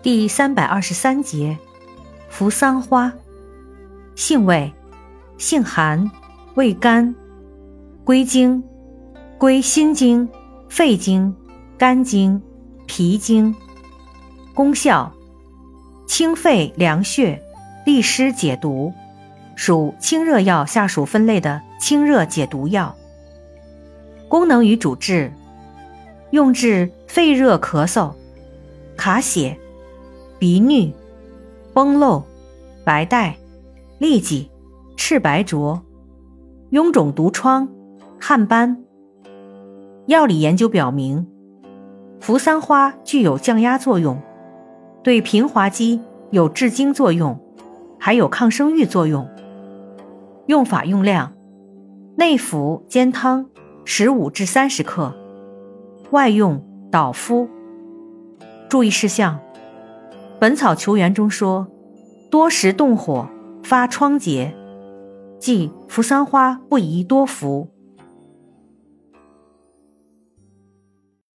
第三百二十三节，扶桑花，性味，性寒，味甘，归经，归心经、肺经、肝经、脾经。功效，清肺凉血，利湿解毒，属清热药下属分类的清热解毒药。功能与主治，用治肺热咳嗽、卡血。鼻衄、崩漏、白带、痢疾、赤白浊、臃肿毒疮、汗斑。药理研究表明，扶桑花具有降压作用，对平滑肌有治精作用，还有抗生育作用。用法用量：内服煎汤十五至三十克，外用捣敷。注意事项。《本草求源》中说，多食动火发疮结，即扶桑花不宜多服。